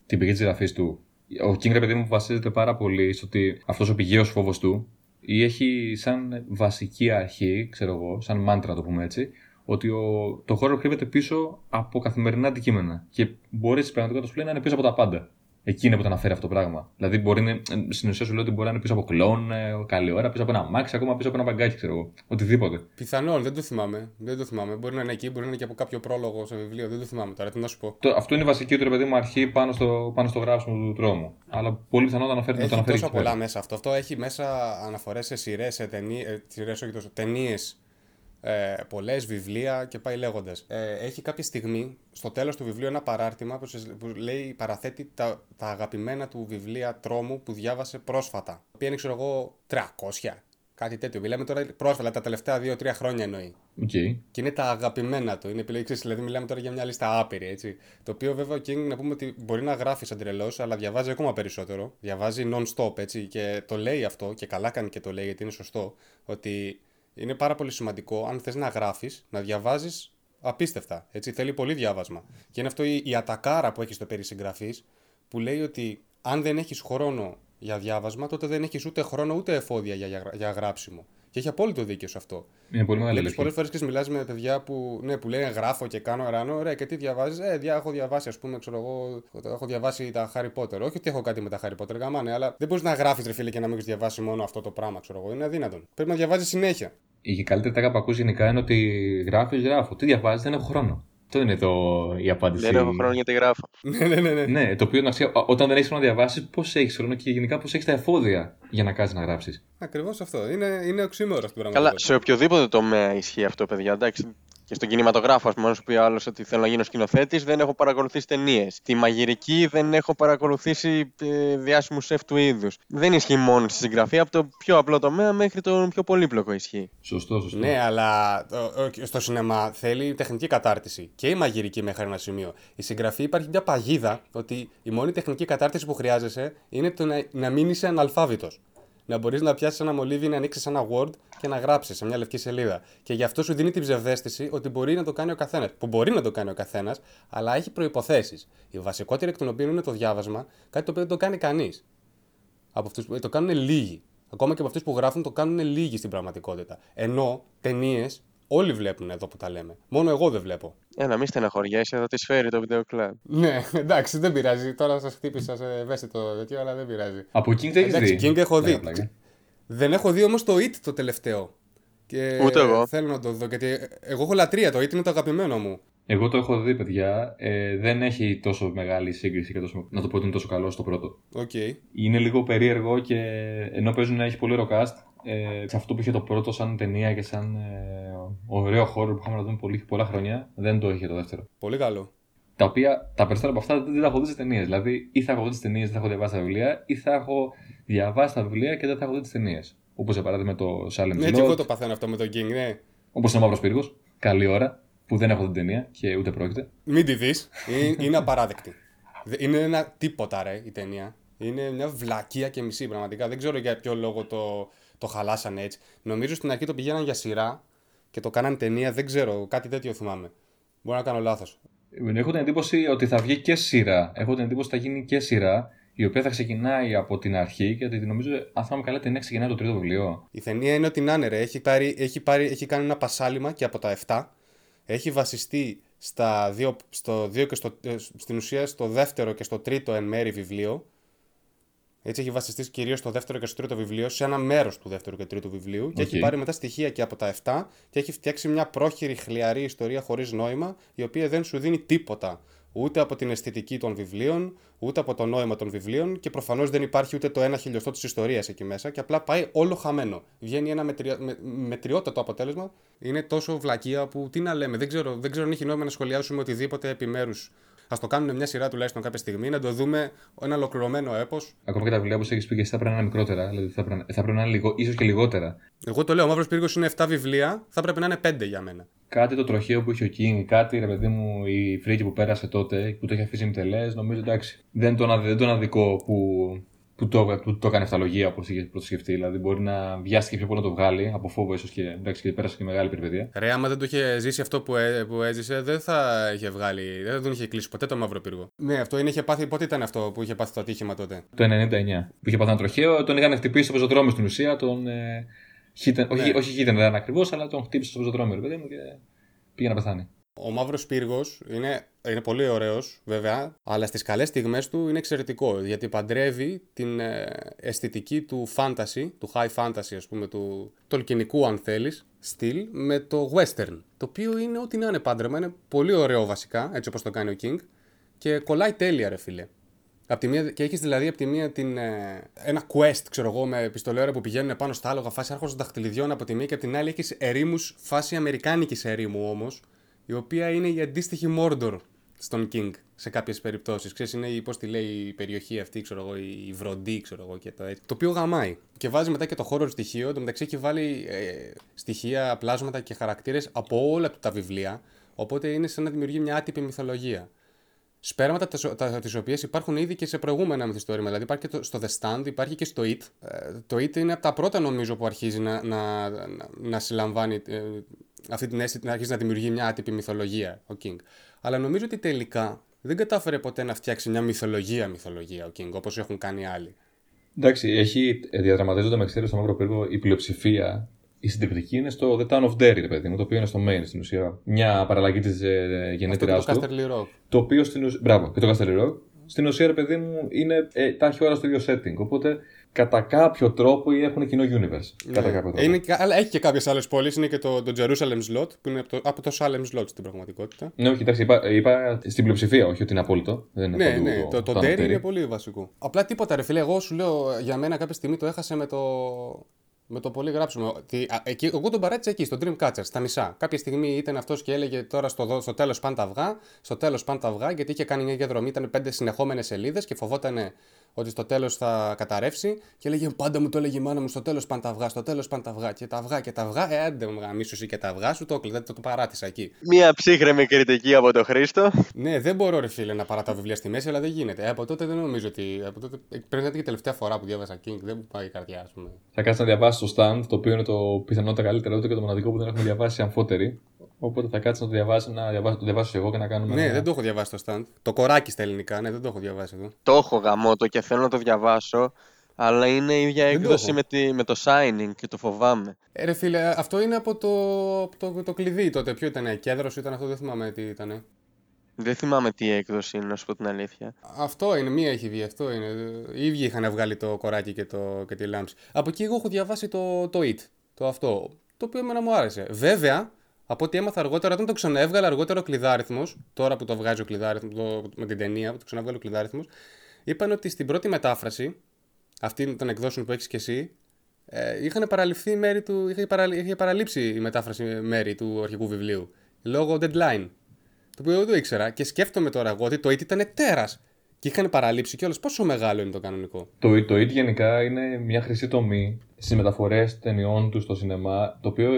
την πηγή της γραφής του. Ο King, ρε παιδί μου, βασίζεται πάρα πολύ στο ότι αυτός ο πηγαίος φόβος του ή έχει σαν βασική αρχή, ξέρω εγώ, σαν μάντρα, το πούμε έτσι, ότι ο, το horror κρύβεται πίσω από καθημερινά αντικείμενα. Και μπορείς στην πραγματικότητα σου λέει να είναι πίσω από τα πάντα. Εκεί είναι που το αναφέρει αυτό το πράγμα. Δηλαδή, μπορεί να, είναι- στην ουσία σου λέει ότι μπορεί να είναι πίσω από κλόν, ε, καλή ώρα, πίσω από ένα μάξι, ακόμα πίσω από ένα μπαγκάκι, ξέρω εγώ. Οτιδήποτε. Πιθανόν, δεν το θυμάμαι. Δεν το θυμάμαι. Μπορεί να είναι εκεί, μπορεί να είναι και από κάποιο πρόλογο σε βιβλίο. Δεν το θυμάμαι τώρα, τι να σου πω. Το, αυτό είναι η βασική του ρε παιδί μου αρχή πάνω στο, πάνω στο γράψιμο του τρόμου. Αλλά πολύ πιθανόν να αναφέρει, να το Έχει αναφέρει τόσα εκεί πέρα. πολλά μέσα αυτό. Αυτό έχει μέσα αναφορές σε σειρές, σε ταινίε, σειρές, όχι τόσο, ταινίες, ε, πολλές βιβλία και πάει λέγοντας. Ε, έχει κάποια στιγμή στο τέλος του βιβλίου ένα παράρτημα που, σε- που λέει, παραθέτει τα, τα αγαπημένα του βιβλία τρόμου που διάβασε πρόσφατα. Τα οποία είναι, ξέρω εγώ, 300. Κάτι τέτοιο. Μιλάμε τώρα πρόσφατα, τα τελευταία 2-3 χρόνια εννοεί. Οκ. Και είναι τα αγαπημένα του. Είναι επιλογή, ξέρεις, δηλαδή μιλάμε τώρα για μια λίστα άπειρη, έτσι. Το οποίο βέβαια ο King να πούμε ότι μπορεί να γράφει σαν τρελός, αλλά διαβάζει ακόμα περισσότερο. Διαβάζει non-stop, έτσι. Και το λέει αυτό, και καλά κάνει και το λέει, γιατί είναι σωστό, ότι είναι πάρα πολύ σημαντικό, αν θες να γράφεις, να διαβάζεις απίστευτα. Έτσι. Θέλει πολύ διάβασμα. Και είναι αυτό η, η ατακάρα που έχεις στο περί συγγραφής, που λέει ότι αν δεν έχεις χρόνο για διάβασμα, τότε δεν έχεις ούτε χρόνο ούτε εφόδια για, για, για γράψιμο. Και έχει απόλυτο δίκιο σε αυτό. Είναι πολύ μεγάλη Βλέπεις αλήθεια. πολλές φορές και μιλάς με παιδιά που, ναι, που λένε γράφω και κάνω ρανό. Ωραία, και τι διαβάζεις; Ε, δια, έχω διαβάσει, ας πούμε, ξέρω εγώ, έχω διαβάσει τα Harry Potter. Όχι ότι έχω κάτι με τα Harry Potter, γαμάνε, αλλά δεν μπορείς να γράφεις ρε φίλε και να μην έχεις διαβάσει μόνο αυτό το πράγμα, ξέρω εγώ. Είναι αδύνατον. Πρέπει να διαβάζεις συνέχεια. Η καλύτερη τάκα που ακούς γενικά είναι ότι γράφεις, γράφω. Τι διαβάζεις, δεν έχω χρόνο. Αυτό είναι το, η απάντηση. Δεν έχω χρόνο γιατί γράφω. ναι, ναι, ναι. ναι. Ναι, το οποίο είναι αξία, όταν δεν έχεις χρόνο να διαβάσεις, πώς έχεις χρόνο και γενικά πώς έχεις τα εφόδια για να κάτσει να γράψεις. Ακριβώς αυτό. Είναι, είναι οξύμορο στην Καλά, πραγματικότητα. σε οποιοδήποτε τομέα ισχύει αυτό, παιδιά. Εντάξει, και στον κινηματογράφο, ας πούμε, αν σου πει άλλος ότι θέλω να γίνω σκηνοθέτης, δεν έχω παρακολουθήσει ταινίες. Τη μαγειρική δεν έχω παρακολουθήσει ε, διάσημους σεφ του είδους. Δεν ισχύει μόνο στη συγγραφή, από το πιο απλό τομέα μέχρι το πιο πολύπλοκο ισχύει. Σωστό, σωστό. Ναι, αλλά το- στο σινεμά θέλει τεχνική κατάρτιση και η μαγειρική μέχρι ένα σημείο. Η συγγραφή υπάρχει μια παγίδα ότι η μόνη τεχνική κατάρτιση που χρειάζεσαι είναι το να, να μην είσαι αναλφάβητος. Να μπορείς να πιάσεις ένα μολύβι, να ανοίξεις ένα Word και να γράψεις σε μια λευκή σελίδα. Και γι' αυτό σου δίνει την ψευδέστηση ότι μπορεί να το κάνει ο καθένας. Που μπορεί να το κάνει ο καθένας, αλλά έχει προποθέσει. Η βασικότερη εκ των οποίων είναι το διάβασμα, κάτι το οποίο δεν το κάνει κανείς. Από αυτούς, που- το κάνουν λίγοι. Ακόμα και από αυτούς που γράφουν το κάνουν λίγοι στην πραγματικότητα. Ενώ ταινίες όλοι βλέπουν εδώ που τα λέμε. Μόνο εγώ δεν βλέπω. Ε, να μην στεναχωριέσαι, θα τη φέρει το βίντεο κλαμπ. Ναι, εντάξει, δεν πειράζει. Τώρα σας χτύπησα σε ευαίσθητο τέτοιο, αλλά δεν πειράζει. Από King το έχεις Εντάξει, δει; King έχω δει. Πλάκα, πλάκα. Δεν έχω δει όμως το It το τελευταίο. Και Ούτε εγώ. Θέλω να το δω. Γιατί εγώ έχω λατρεία το It είναι το αγαπημένο μου. Εγώ το έχω δει, παιδιά. Ε, δεν έχει τόσο μεγάλη σύγκριση και τόσο, να το πω ότι είναι τόσο καλό στο πρώτο. Οκ. Είναι λίγο περίεργο και ενώ παίζουν να έχει πολύ ωραίο cast, ε, σε αυτό που είχε το πρώτο σαν ταινία και σαν ε, ωραίο horror που είχαμε να δούμε πολύ, πολλά χρόνια, δεν το είχε το δεύτερο. Πολύ καλό. Τα οποία τα περισσότερα από αυτά δεν τα έχω δει στι ταινίες. Δηλαδή, ή θα έχω δει τι ταινίες, δεν θα έχω διαβάσει τα βιβλία, ή θα έχω διαβάσει τα βιβλία και δεν θα έχω δει τις ταινίες. Όπως για παράδειγμα το Silent Ναι, και εγώ Slot, το παθαίνω αυτό με τον King, ναι. όπως είναι ο Μαύρος Πύργος. Καλή ώρα, που δεν έχω δει την ταινία και ούτε πρόκειται. Μην τη δεις. Είναι, είναι απαράδεκτη. Δε- Είναι ένα τίποτα, ρε, η ταινία. Είναι μια βλακεία και μισή, πραγματικά. Δεν ξέρω για ποιο λόγο το, το χαλάσανε έτσι. Νομίζω στην αρχή το πηγαίναν για σειρά και το κάναν ταινία, δεν ξέρω, κάτι τέτοιο θυμάμαι. Μπορεί να κάνω λάθος. Έχω την εντύπωση ότι θα βγει και σειρά. Έχω την εντύπωση ότι θα γίνει και σειρά, η οποία θα ξεκινάει από την αρχή και ότι νομίζω, αν θυμάμαι καλά, την ξεκινάει το τρίτο βιβλίο. Η ταινία είναι ότι να είναι, ρε. Έχει, πάρει, έχει, πάρει, έχει κάνει ένα πασάλειμμα και από τα 7. Έχει βασιστεί στα δύο, στο δύο και στο, ε, στην ουσία στο δεύτερο και στο τρίτο εν μέρει βιβλίο. Έτσι έχει βασιστεί κυρίως στο δεύτερο και στο τρίτο βιβλίο, σε ένα μέρος του δεύτερου και τρίτου βιβλίου. Και Οκ. έχει πάρει μετά στοιχεία και από τα 7 και έχει φτιάξει μια πρόχειρη, χλιαρή ιστορία χωρίς νόημα, η οποία δεν σου δίνει τίποτα. Ούτε από την αισθητική των βιβλίων, ούτε από το νόημα των βιβλίων και προφανώς δεν υπάρχει ούτε το ένα χιλιοστό της ιστορίας εκεί μέσα και απλά πάει όλο χαμένο. Βγαίνει ένα μετρια... με... μετριότατο αποτέλεσμα. Είναι τόσο βλακεία που τι να λέμε. Δεν ξέρω, δεν ξέρω αν έχει νόημα να σχολιάσουμε οτιδήποτε επιμέρους. Α το κάνουν μια σειρά τουλάχιστον κάποια στιγμή, να το δούμε ένα ολοκληρωμένο έπος. Ακόμα και τα βιβλία που έχεις πει και εσύ θα πρέπει να είναι μικρότερα, δηλαδή θα πρέπει, να- θα πρέπει να είναι λιγο, ίσως και λιγότερα. Εγώ το λέω, ο Μαύρος Πύργος είναι 7 βιβλία, θα πρέπει να είναι 5 για μένα. Κάτι το τροχαίο που είχε ο King, κάτι ρε παιδί μου, η φρίκη που πέρασε τότε, που το είχε αφήσει μητελέ, νομίζω εντάξει. Δεν τον, αδε- δεν τον αδικό που, που, το, που το έκανε αυταλογία όπως είχε πρώτο σκεφτεί. Δηλαδή μπορεί να βιάστηκε πιο πολύ να το βγάλει, από φόβο ίσως και, εντάξει, και πέρασε και μεγάλη περιπέτεια. Ρε, άμα δεν το είχε ζήσει αυτό που, έ, που έζησε, δεν θα είχε βγάλει. Δεν θα τον είχε κλείσει ποτέ το Μαύρο Πύργο. Ναι, αυτό είναι, είχε πάθει. Πότε ήταν αυτό που είχε πάθει το ατύχημα τότε; Το 99. Που είχε πάθει ένα τροχαίο, τον είχαν χτυπήσει στο πεζοδρόμιο στην ουσία, τον. Ε, χύτεν, όχι, όχι χύτεν, δεν ήταν ακριβώς, αλλά τον χτύπησε στο πεζοδρόμιο, ρε παιδί μου, και πήγε να πεθάνει. Ο Μαύρος Πύργος είναι, είναι πολύ ωραίος, βέβαια, αλλά στις καλές στιγμές του είναι εξαιρετικό. Γιατί παντρεύει την ε, αισθητική του fantasy, του high fantasy, ας πούμε, του τολκινικού, αν θέλεις, στυλ, με το western. Το οποίο είναι ό,τι να είναι πάντρεμα. Είναι πολύ ωραίο βασικά, έτσι όπως το κάνει ο King. Και κολλάει τέλεια, ρε φίλε. Απ' τη μία, και έχεις δηλαδή από τη μία την, ε, ένα quest, ξέρω εγώ, με πιστολέωρα που πηγαίνουν πάνω στα άλογα, φάση άρχοντα δαχτυλιδιών από τη μία και από την άλλη έχεις ερήμους, φάση αμερικάνικης ερήμου όμως, η οποία είναι η αντίστοιχη Mordor στον King σε κάποιες περιπτώσεις. Ξέρεις, είναι η, πώς τη λέει η περιοχή αυτή, ξέρω εγώ, η βροντή, ξέρω εγώ και το έτσι. Το οποίο γαμάει. Και βάζει μετά και το horror στοιχείο. Εν τω μεταξύ έχει βάλει ε, στοιχεία, πλάσματα και χαρακτήρες από όλα του τα βιβλία. Οπότε είναι σαν να δημιουργεί μια άτυπη μυθολογία. Σπέρματα τα, τα, τις οποίες υπάρχουν ήδη και σε προηγούμενα μυθιστόρημα. Δηλαδή υπάρχει και το, στο The Stand, υπάρχει και στο It. Ε, το It είναι από τα πρώτα νομίζω που αρχίζει να, να, να, να συλλαμβάνει ε, αυτή την αίσθηση, να αρχίζει να δημιουργεί μια άτυπη μυθολογία ο King. Αλλά νομίζω ότι τελικά δεν κατάφερε ποτέ να φτιάξει μια μυθολογία μυθολογία ο King, όπως έχουν κάνει άλλοι. Εντάξει, έχει ε, διαδραματίζοντα με εξαίρεση στο Μαύρο Πύργο η πλειοψηφία. Η συντριπτική είναι στο The Town of Derry, ρε παιδί μου, το οποίο είναι στο main στην ουσία. Μια παραλλαγή της ε, Αυτό γενέτειρά και το του. Casterly Rock. Το οποίο στην ουσία. Μπράβο, και το Casterly Rock. Στην ουσία, ρε παιδί μου, είναι, ε, τα έχει όλα στο ίδιο setting. Οπότε, κατά κάποιο τρόπο έχουν κοινό universe. Κατά Ναι. κάποιο τρόπο. Είναι, και- αλλά έχει και κάποιες άλλες πόλεις. Είναι και το, το Jerusalem Slot, που είναι από το, από το Salem Slot στην πραγματικότητα. Ναι, όχι, εντάξει, είπα, είπα στην πλειοψηφία, όχι ότι είναι απόλυτο. Δεν είναι Ναι, παντού ναι, το, το, Town of Derry Derry. είναι πολύ βασικό. Απλά τίποτα, ρε φίλε. Εγώ σου λέω για μένα κάποια στιγμή το έχασε με το, με το πολύ γράψιμο. Τι, α, εκεί, εγώ τον παράτησα εκεί, στο Dreamcatcher, στα μισά. Κάποια στιγμή ήταν αυτός και έλεγε τώρα στο, δο- στο τέλος πάνε τα αυγά. Στο τέλος πάνε τα αυγά, γιατί είχε κάνει μια διαδρομή, ήταν πέντε συνεχόμενες σελίδες και φοβόταν ότι στο τέλος θα καταρρεύσει. Και έλεγε πάντα μου το έλεγε η μάνα μου: Στο τέλος πάνε τα αυγά, στο τέλος πάνε τα αυγά. Και τα αυγά και τα αυγά, ε, άντε μου γαμίσου εσύ και τα αυγά σου, το έκλεινε, το, το παράτησα εκεί. Μία ψύχρεμη κριτική από τον Χρήστο. Ναι, δεν μπορώ ρε φίλε να παρατάω βιβλία στη μέση, αλλά δεν γίνεται. Ε, από τότε δεν νομίζω ότι. Από τότε, πρέπει να ήταν και η τελευταία φορά που διάβασα King, δεν μου πάει η καρδιά, ας πούμε. Θα κάτσει να διαβάσει το stand, το οποίο είναι το πιθανότατα καλύτερο, ούτε και το μοναδικό που δεν έχουμε διαβάσει αμφότεροι. Οπότε θα κάτσει να το διαβάσει, να διαβάσω, το διαβάσω εγώ και να κάνουμε. Ναι, ένα- δεν το έχω διαβάσει το stand. Το κοράκι στα ελληνικά, ναι, δεν το έχω διαβάσει εδώ. Το έχω γαμώτο και θέλω να το διαβάσω. Αλλά είναι η ίδια Δεν το έκδοση έχω. με, τη, με το Shining και το φοβάμαι. Ε, ρε φίλε, αυτό είναι από το, από το, το κλειδί τότε. Ποιο ήταν, κέντρος ήταν αυτό, δεν θυμάμαι τι ήταν. Δεν θυμάμαι τι έκδοση είναι, να σου πω την αλήθεια. Αυτό είναι, μία έχει βγει, αυτό είναι. Οι ίδιοι είχαν βγάλει το κοράκι και, το, και τη λάμψη. Από εκεί εγώ έχω διαβάσει το, το It, το αυτό. το οποίο εμένα μου άρεσε. Βέβαια, από ό,τι έμαθα αργότερα, όταν το ξαναέβγαλε αργότερο ο κλειδάριθμος, τώρα που το βγάζει ο κλειδάριθμος με την ταινία, που το ξαναέβγαλε ο κλειδάριθμος, είπαν ότι στην πρώτη μετάφραση, αυτή των εκδόσεων που έχεις και εσύ, ε, είχαν παραληφθεί μέρη του, είχε, παρα, είχε παραλείψει η μετάφραση μέρη του αρχικού βιβλίου. Λόγω deadline. Το οποίο δεν το ήξερα και σκέφτομαι τώρα εγώ ότι το IT ήταν τέρας. Και είχαν παραλείψει κιόλας. Πόσο μεγάλο είναι το κανονικό; Το, το IT γενικά είναι μια χρυσή τομή στις μεταφορές ταινιών του στο σινεμά, το οποίο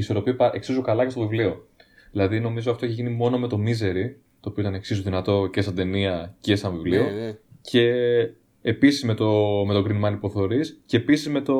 ισορροπεί πα- εξίσου καλά και στο βιβλίο. Δηλαδή, νομίζω αυτό έχει γίνει μόνο με το Misery, το οποίο ήταν εξίσου δυνατό και σαν ταινία και σαν βιβλίο. Ναι, ναι. Και επίσης με το, με το Green Man υποθωρή και επίσης με το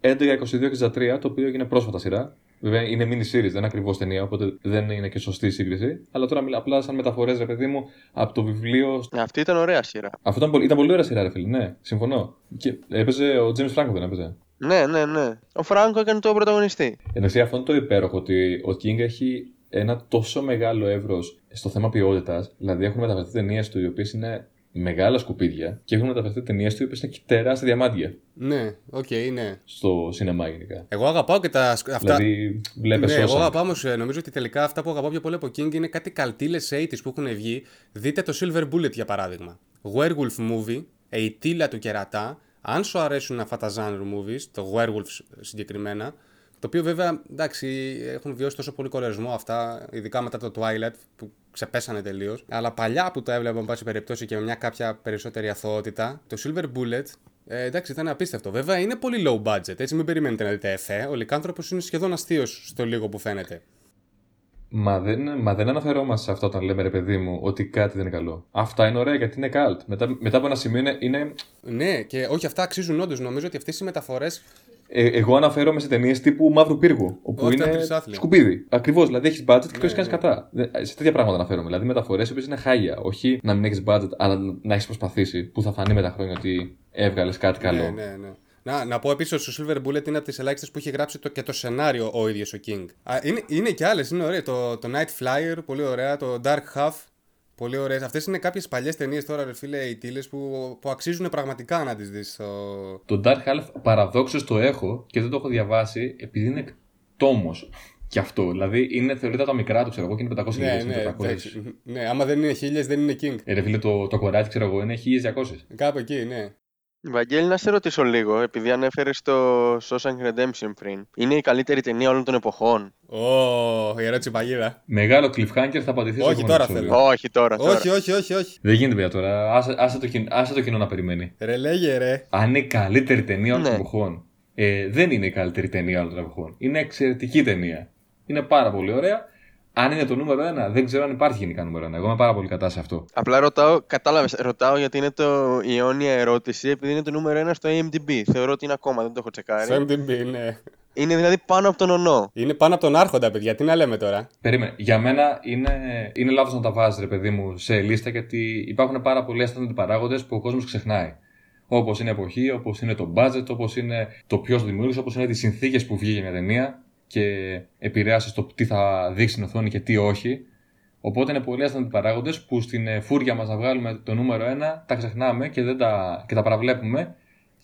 11-22-63, το οποίο έγινε πρόσφατα σειρά. Βέβαια είναι mini series, δεν είναι ακριβώς ταινία, οπότε δεν είναι και σωστή η σύγκριση. Αλλά τώρα μιλά απλά σαν μεταφορές, ρε παιδί μου, από το βιβλίο. Αυτή ήταν ωραία σειρά. Αυτό ήταν, πολύ- ήταν πολύ ωραία σειρά, ρε φίλε. Ναι, συμφωνώ. Και έπαιζε ο James Franco, δεν έπαιζε; Ναι, ναι, ναι. Ο Franco έκανε τον πρωταγωνιστή. Εντάξει, αυτό είναι το υπέροχο ότι ο King έχει ένα τόσο μεγάλο εύρος στο θέμα ποιότητας. Δηλαδή, έχουν μεταφερθεί ταινίες του οι οποίες είναι μεγάλα σκουπίδια και έχουν μεταφερθεί ταινίες του οι οποίες είναι τεράστια διαμάντια Ναι, οκ, ναι. στο σινεμά γενικά. Εγώ αγαπάω και τα. σκ- Αυτά... Δηλαδή, βλέπεις ναι, εγώ όσα. αγαπάω όμως. Νομίζω ότι τελικά αυτά που αγαπάω πιο πολύ από King είναι κάτι καλτίλες 80s που έχουν βγει. Δείτε το Silver Bullet για παράδειγμα. Werewolf movie, η τίλα του κερατά. Αν σου αρέσουν αυτά τα genre movies, το Werewolf συγκεκριμένα, το οποίο βέβαια εντάξει έχουν βιώσει τόσο πολύ κορεσμό αυτά, ειδικά μετά το Twilight που ξεπέσανε τελείως. Αλλά παλιά που τα έβλεπα, εν πάση περιπτώσει και με μια κάποια περισσότερη αθωότητα, το Silver Bullet ε, εντάξει, ήταν απίστευτο. Βέβαια είναι πολύ low budget, έτσι μην περιμένετε να δείτε εφέ. Ο Λικάνθρωπος είναι σχεδόν αστείος στο λίγο που φαίνεται. Μα δεν, μα δεν αναφερόμαστε σε αυτό όταν λέμε ρε παιδί μου ότι κάτι δεν είναι καλό. Αυτά είναι ωραία γιατί είναι cult. Μετά, μετά από ένα σημείο είναι. είναι Ναι, και όχι αυτά αξίζουν όντως. Νομίζω ότι αυτές οι μεταφορέ. ε, εγώ αναφέρομαι σε ταινίες τύπου Μαύρου Πύργου. Όπου Όχι, είναι τα τρισάθλια. σκουπίδι. Ακριβώς. Δηλαδή έχεις budget και το έχει κάνεις ναι. κατά. Δεν- Σε τέτοια πράγματα αναφέρομαι. Δηλαδή μεταφορές οι οποίες είναι χάλια. Όχι να μην έχεις budget, αλλά να έχεις προσπαθήσει. Που θα φανεί με τα χρόνια ότι έβγαλες κάτι καλό. Ναι, ναι, ναι. Να, να πω επίσης ότι το Silver Bullet είναι από τις ελάχιστες που έχει γράψει το, και το σενάριο ο ίδιος ο King. Α, είναι, είναι και άλλες, είναι ωραία. Το, το Night Flyer, πολύ ωραία. Το Dark Half, πολύ ωραίες. Αυτές είναι κάποιες παλιές ταινίες τώρα, ρε φίλε, οι τίλε που, που αξίζουν πραγματικά να τις δεις. Στο... Το Dark Half παραδόξως το έχω και δεν το έχω διαβάσει επειδή είναι τόμο. Κι αυτό. Δηλαδή είναι, θεωρείται τα μικρά του, ξέρω εγώ, και είναι 500 Ναι, σελίδες, ναι, είναι 400. εντάξει. ναι, άμα δεν είναι χίλιες, δεν είναι King. Ε, ρε φίλε, το, το κοράκι, ξέρω εγώ, είναι 1200. Κάπου εκεί, ναι. Βαγγέλη, να σε ρωτήσω λίγο, επειδή ανέφερες το Shawshank Redemption πριν. Είναι η καλύτερη ταινία όλων των εποχών. Ω, η ερώτηση παγίδα. Μεγάλο cliffhanger θα απαντηθεί στο Όχι, επόμενο τώρα επεισόδιο. θέλω. Όχι τώρα, τώρα. Όχι, όχι, όχι, όχι. Δεν γίνεται πια τώρα. Άσε, άσε, το, κοινό, άσε το κοινό να περιμένει. Ρε, λέγε, ρε. Αν είναι η καλύτερη ταινία όλων των Ναι. εποχών. Ε, δεν είναι η καλύτερη ταινία όλων των εποχών. Είναι εξαιρετική ταινία. Είναι πάρα πολύ ωραία. Αν είναι το νούμερο ένα, δεν ξέρω αν υπάρχει γενικά νούμερο ένα. Εγώ είμαι πάρα πολύ κατά σε αυτό. Απλά ρωτάω, κατάλαβες, ρωτάω γιατί είναι το η αιώνια ερώτηση, επειδή είναι το νούμερο ένα στο IMDb. Θεωρώ ότι είναι ακόμα, δεν το έχω τσεκάρει. Στο MDB, ναι. Είναι δηλαδή πάνω από τον ονό. Είναι πάνω από τον Άρχοντα, παιδιά. Τι να λέμε τώρα; Περίμενε. Για μένα είναι, είναι λάθος να τα βάζεις, ρε παιδί μου, σε λίστα γιατί υπάρχουν πάρα πολλοί αστάνοντε παράγοντες που ο κόσμος ξεχνάει. Όπως είναι η εποχή, όπως είναι το budget, όπως είναι το ποιος δημιούργησε, όπως είναι τις συνθήκες που βγήκε μια ταινία και επηρέασε στο τι θα δείξει στην οθόνη και τι όχι. Οπότε είναι πολλοί αστάνοντε παράγοντες που στην ε, φούρια μας να βγάλουμε το νούμερο 1 τα ξεχνάμε και, δεν τα, και τα παραβλέπουμε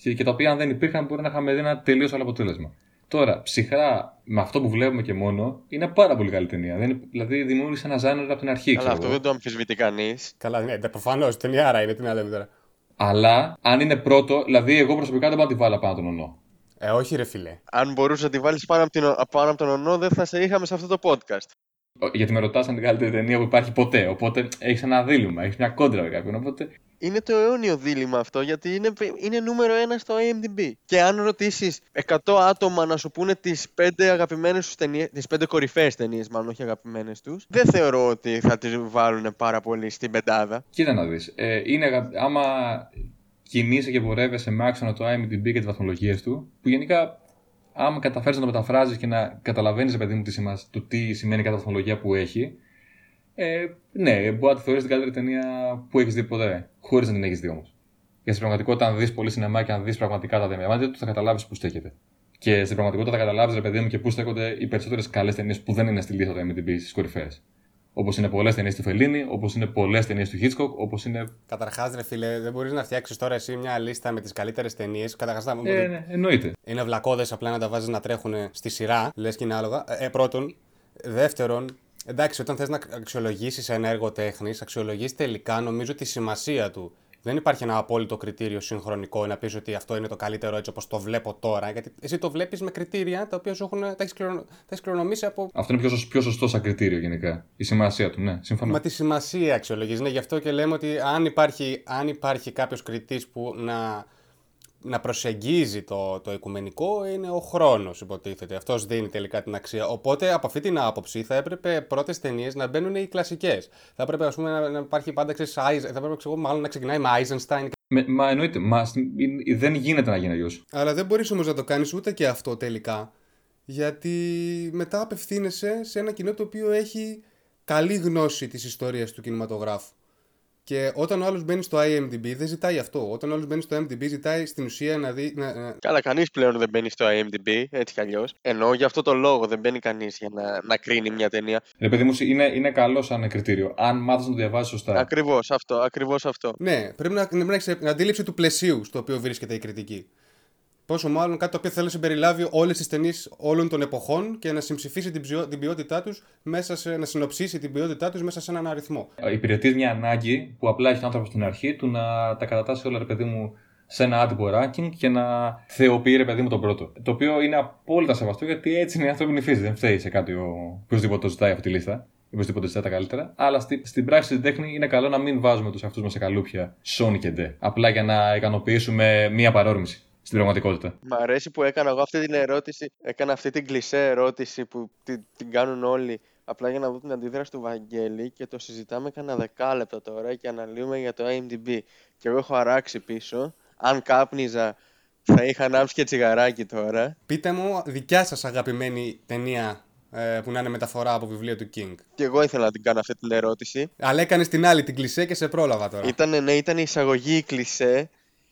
και, και τα οποία αν δεν υπήρχαν μπορεί να είχαμε δει ένα τελείως άλλο αποτέλεσμα. Τώρα, ψυχρά, με αυτό που βλέπουμε και μόνο, είναι πάρα πολύ καλή ταινία. Δεν είναι- δηλαδή, δημιούργησε ένα ζάνερ από την αρχή, Αλλά ξέρω αυτό εγώ. δεν το αμφισβητεί κανείς. Καλά, ναι, προφανώς. Ταινιάρα είναι, τι να λέμε τώρα. Αλλά, αν είναι πρώτο, δηλαδή, εγώ προσωπικά δεν πάω να τη βάλω πάνω τον ονό. Ε, όχι, ρε φιλέ. Αν μπορούσες να τη βάλεις πάνω, από την ο- πάνω από τον ονό, δεν θα σε είχαμε σε αυτό το podcast. Ο- Γιατί με ρωτάς αν είναι η καλύτερη ταινία που υπάρχει ποτέ. Οπότε έχεις ένα δίλημα, έχεις μια κόντρα με κάποιον. Οπότε Είναι το αιώνιο δίλημα αυτό, γιατί είναι, είναι νούμερο ένα στο IMDb. Και αν ρωτήσεις 100 άτομα να σου πούνε τις 5 αγαπημένες τους ταινίε, τις 5 κορυφαίες ταινίες, μάλλον όχι αγαπημένες τους, δεν θεωρώ ότι θα τις βάλουν πάρα πολύ στην πεντάδα. κοίτα να δεις. Ε, είναι, αγα- άμα κινείσαι και πορεύεσαι με άξονα το IMDb και τις βαθμολογίες του, που γενικά άμα καταφέρεις να το μεταφράζεις και να καταλαβαίνεις, παιδί μου, τι, σημα- το τι σημαίνει κάθε βαθμολογία που έχει, ε, ναι, μπορεί να τη θεωρείς την καλύτερη ταινία που έχεις δει ποτέ. Χωρίς να την έχεις δει όμως. Γιατί στην πραγματικότητα, αν δεις πολύ σινεμά και αν δεις πραγματικά τα διαμάτια του, θα καταλάβεις πού στέκεται. Και στην πραγματικότητα θα καταλάβεις, ρε παιδί μου, και πού στέκονται οι περισσότερες καλές ταινίες που δεν είναι στη λίστα του IMDb στις κορυφαίες. Όπως είναι πολλές ταινίες του Φελίνη, όπως είναι πολλές ταινίες του Hitchcock, όπως είναι. Καταρχάς, ρε φίλε, δεν μπορείς να φτιάξεις τώρα εσύ μια λίστα με τις καλύτερες ταινίες. Καταρχάς, Ε, ναι, εννοείται. είναι βλακώδες απλά να τα βάζεις να τρέχουν στη σειρά, λες και είναι άλογα. Ε, πρώτον. Δεύτερον, εντάξει, όταν θες να αξιολογήσεις ένα έργο τέχνης, αξιολογείς τελικά νομίζω τη σημασία του. Δεν υπάρχει ένα απόλυτο κριτήριο συγχρονικό να πεις ότι αυτό είναι το καλύτερο έτσι όπως το βλέπω τώρα. Γιατί εσύ το βλέπεις με κριτήρια τα οποία σου έχουν, τα έχεις κληρονο... κληρονομήσει από. Αυτό είναι πιο, σωσ- πιο σωστό σαν κριτήριο γενικά. Η σημασία του, ναι, συμφωνώ. Μα τη σημασία αξιολογείς. Ναι, γι' αυτό και λέμε ότι αν υπάρχει, αν υπάρχει κάποιος κριτής που να, να προσεγγίζει το, το οικουμενικό, είναι ο χρόνος, υποτίθεται. Αυτός δίνει τελικά την αξία. Οπότε από αυτή την άποψη θα έπρεπε πρώτες ταινίες να μπαίνουν οι κλασικές. Θα έπρεπε ας πούμε, να, να υπάρχει πάντα ξέρεις, Eisen- θα έπρεπε ξέρω, μάλλον να ξεκινάει με Eisenstein. Με, μα εννοείται, μα, στην- είναι- δεν γίνεται να γίνει αλλιώς. Αλλά δεν μπορείς όμως να το κάνεις ούτε και αυτό τελικά. Γιατί μετά απευθύνεσαι σε ένα κοινό το οποίο έχει καλή γνώση της ιστορίας του κινηματογράφου. Και όταν ο άλλος μπαίνει στο IMDb, δεν ζητάει αυτό. Όταν ο άλλος μπαίνει στο IMDb, ζητάει στην ουσία να δει. Να, να- Καλά, κανείς πλέον δεν μπαίνει στο IMDb, έτσι κι αλλιώς. Εννοώ για αυτό το λόγο δεν μπαίνει κανείς για να, να κρίνει μια ταινία. Ρε παιδί μου, είναι, είναι καλό σαν κριτήριο. Αν μάθεις να το διαβάζει σωστά. Ακριβώς αυτό, ακριβώς αυτό. Ναι, πρέπει να, να έχεις την αντίληψη του πλαισίου στο οποίο βρίσκεται η κριτική. Πόσο μάλλον κάτι το οποίο θέλει να συμπεριλάβει όλες τις ταινίες όλων των εποχών και να συμψηφίσει την, ψιο- την ποιότητά τους μέσα σε. να συνοψίσει την ποιότητά τους μέσα σε έναν αριθμό. Υπηρετείς μια ανάγκη που απλά έχει ο άνθρωπος στην αρχή του να τα κατατάσσει όλα, ρε παιδί μου, σε ένα άτυπο ranking και να θεοποιεί, ρε παιδί μου, τον πρώτο. Το οποίο είναι απόλυτα σεβαστό γιατί έτσι είναι η ανθρώπινη φύση. Δεν φταίει σε κάτι ο οποιοδήποτε το ζητάει αυτή τη λίστα. Οποιοδήποτε ζητάει τα καλύτερα. Αλλά στη, στην πράξη στην τέχνη είναι καλό να μην βάζουμε τους εαυτούς μας σε καλούπια Sony και ντε. Απλά για να ικανοποιήσουμε μία παρόρμηση στην πραγματικότητα. Μ' αρέσει που έκανα εγώ αυτή την ερώτηση, έκανα αυτή την κλισέ ερώτηση που την, την κάνουν όλοι απλά για να δω την αντίδραση του Βαγγέλη και το συζητάμε κανένα δεκάλεπτο τώρα και αναλύουμε για το IMDb. Και εγώ έχω αράξει πίσω. Αν κάπνιζα θα είχα ανάψει και τσιγαράκι τώρα. Πείτε μου δικιά σας αγαπημένη ταινία ε, που να είναι μεταφορά από βιβλίο του King. Και εγώ ήθελα να την κάνω αυτή την ερώτηση. Αλλά έκανες την άλλη την κλισέ και σε πρόλαβα τώρα. Ήταν, ναι, ήταν η εισαγωγή η κλισέ,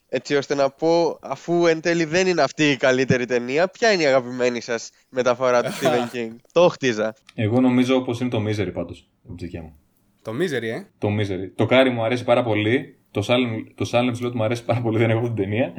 έτσι ώστε να πω, αφού εν τέλει δεν είναι αυτή η καλύτερη ταινία, ποια είναι η αγαπημένη σας μεταφορά του Stephen King; Το χτίζα. Εγώ νομίζω πως είναι το Misery πάντως. Από τη δικιά μου. Το Misery, ε; Το Misery. Το Κάρι μου αρέσει πάρα πολύ. Το Salem's, το Salem's Lot μου αρέσει πάρα πολύ, δεν έχω την ταινία.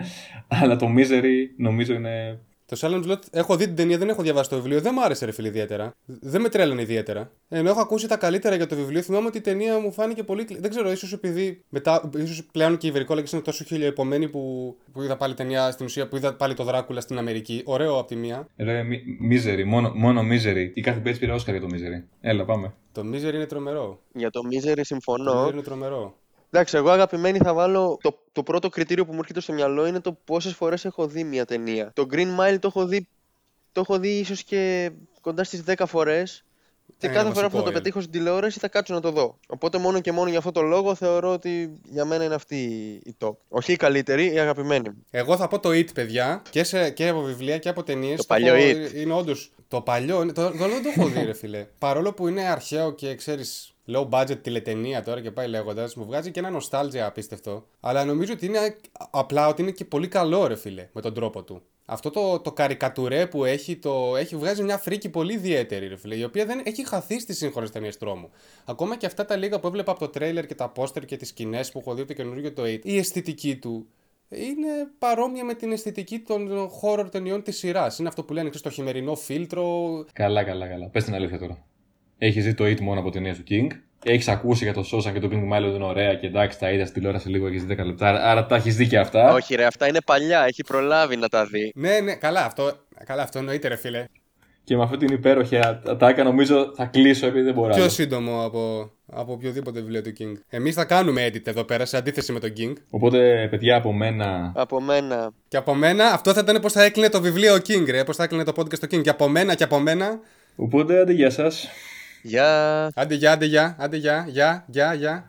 Αλλά το Misery νομίζω είναι. Το Silent Slot έχω δει την ταινία, δεν έχω διαβάσει το βιβλίο. Δεν μου άρεσε, ρε φίλε, ιδιαίτερα. Δεν με τρέλανε ιδιαίτερα. Ενώ έχω ακούσει τα καλύτερα για το βιβλίο, θυμάμαι ότι η ταινία μου φάνηκε πολύ. κλ- Δεν ξέρω, ίσως επειδή μετά, ίσως πλέον και οι βερικόλακε είναι τόσο χιλιοεπομένοι που, που είδα πάλι ταινία στην ουσία, που είδα πάλι το Δράκουλα στην Αμερική. Ωραίο από τη μία. Ρε, μι- Misery, μόνο, μόνο Misery. Η κάθε πέρυσι πήρε Όσκαρ για το Misery. Έλα, πάμε. Το Misery είναι τρομερό. Για το Misery Το συμφωνώ. Misery είναι τρομερό. Εντάξει, εγώ αγαπημένη θα βάλω. Το, το πρώτο κριτήριο που μου έρχεται στο μυαλό είναι το πόσες φορές έχω δει μια ταινία. Το Green Mile το έχω δει, το έχω δει ίσως και κοντά στις 10 φορές. Και Ε, κάθε είναι φορά που θα το βασικό, ε. πετύχω στην τηλεόραση θα κάτσω να το δω. Οπότε μόνο και μόνο για αυτό το λόγο θεωρώ ότι για μένα είναι αυτή η top. Όχι η καλύτερη, η αγαπημένη μου. Εγώ θα πω το It, παιδιά, και, σε, και από βιβλία και από ταινίες. Το παλιό It. Είναι όντως. Το παλιό, είναι- το, το άλλο δεν το έχω δει, ρε φίλε. Παρόλο που είναι αρχαίο και ξέρεις, low budget τηλετενία τώρα και πάει λέγοντας, μου βγάζει και ένα nostalgia απίστευτο. Αλλά νομίζω ότι είναι απλά ότι είναι και πολύ καλό, ρε φίλε, με τον τρόπο του. Αυτό το, το καρικατουρέ που έχει, το, έχει βγάζει μια φρίκη πολύ ιδιαίτερη, ρε φίλε, η οποία δεν έχει χαθεί στις σύγχρονες ταινίες τρόμου. Ακόμα και αυτά τα λίγα που έβλεπα από το τρέιλερ και τα πόστερ και τις σκηνές που έχω δει από το καινούργιο το 8, η αισθητική του είναι παρόμοια με την αισθητική των horror ταινιών της σειράς. Είναι αυτό που λένε ξέρεις, το χειμερινό φίλτρο. Καλά, καλά, καλά. Πες την αλήθεια τώρα. Έχεις δει το It μόνο από ταινία του King; Έχεις ακούσει για το Σόσα και το Pink Mile ότι είναι ωραία και εντάξει, τα είδα στην τηλεόραση λίγο, έχεις 10 λεπτά. Άρα τα έχεις δει και αυτά. Όχι, ρε, αυτά είναι παλιά, έχει προλάβει να τα δει. Ναι, ναι, καλά αυτό, καλά, αυτό εννοείται, ρε φίλε. Και με αυτή την υπέροχη ατάκα νομίζω θα κλείσω επειδή δεν μπορώ. Πιο άλλο. σύντομο από, από οποιοδήποτε βιβλίο του King. Εμείς θα κάνουμε edit εδώ πέρα σε αντίθεση με τον King. Οπότε, παιδιά, από μένα. Από μένα. Και από μένα, αυτό θα ήταν πώς θα έκλεινε το βιβλίο ο King, ρε. Πώς θα έκλεινε το podcast το King. Και από μένα και από μένα. Οπότε, άντε, γεια σας. Γεια. Άντε γεια, άντε γεια, άντε γεια, γεια, γεια, γεια.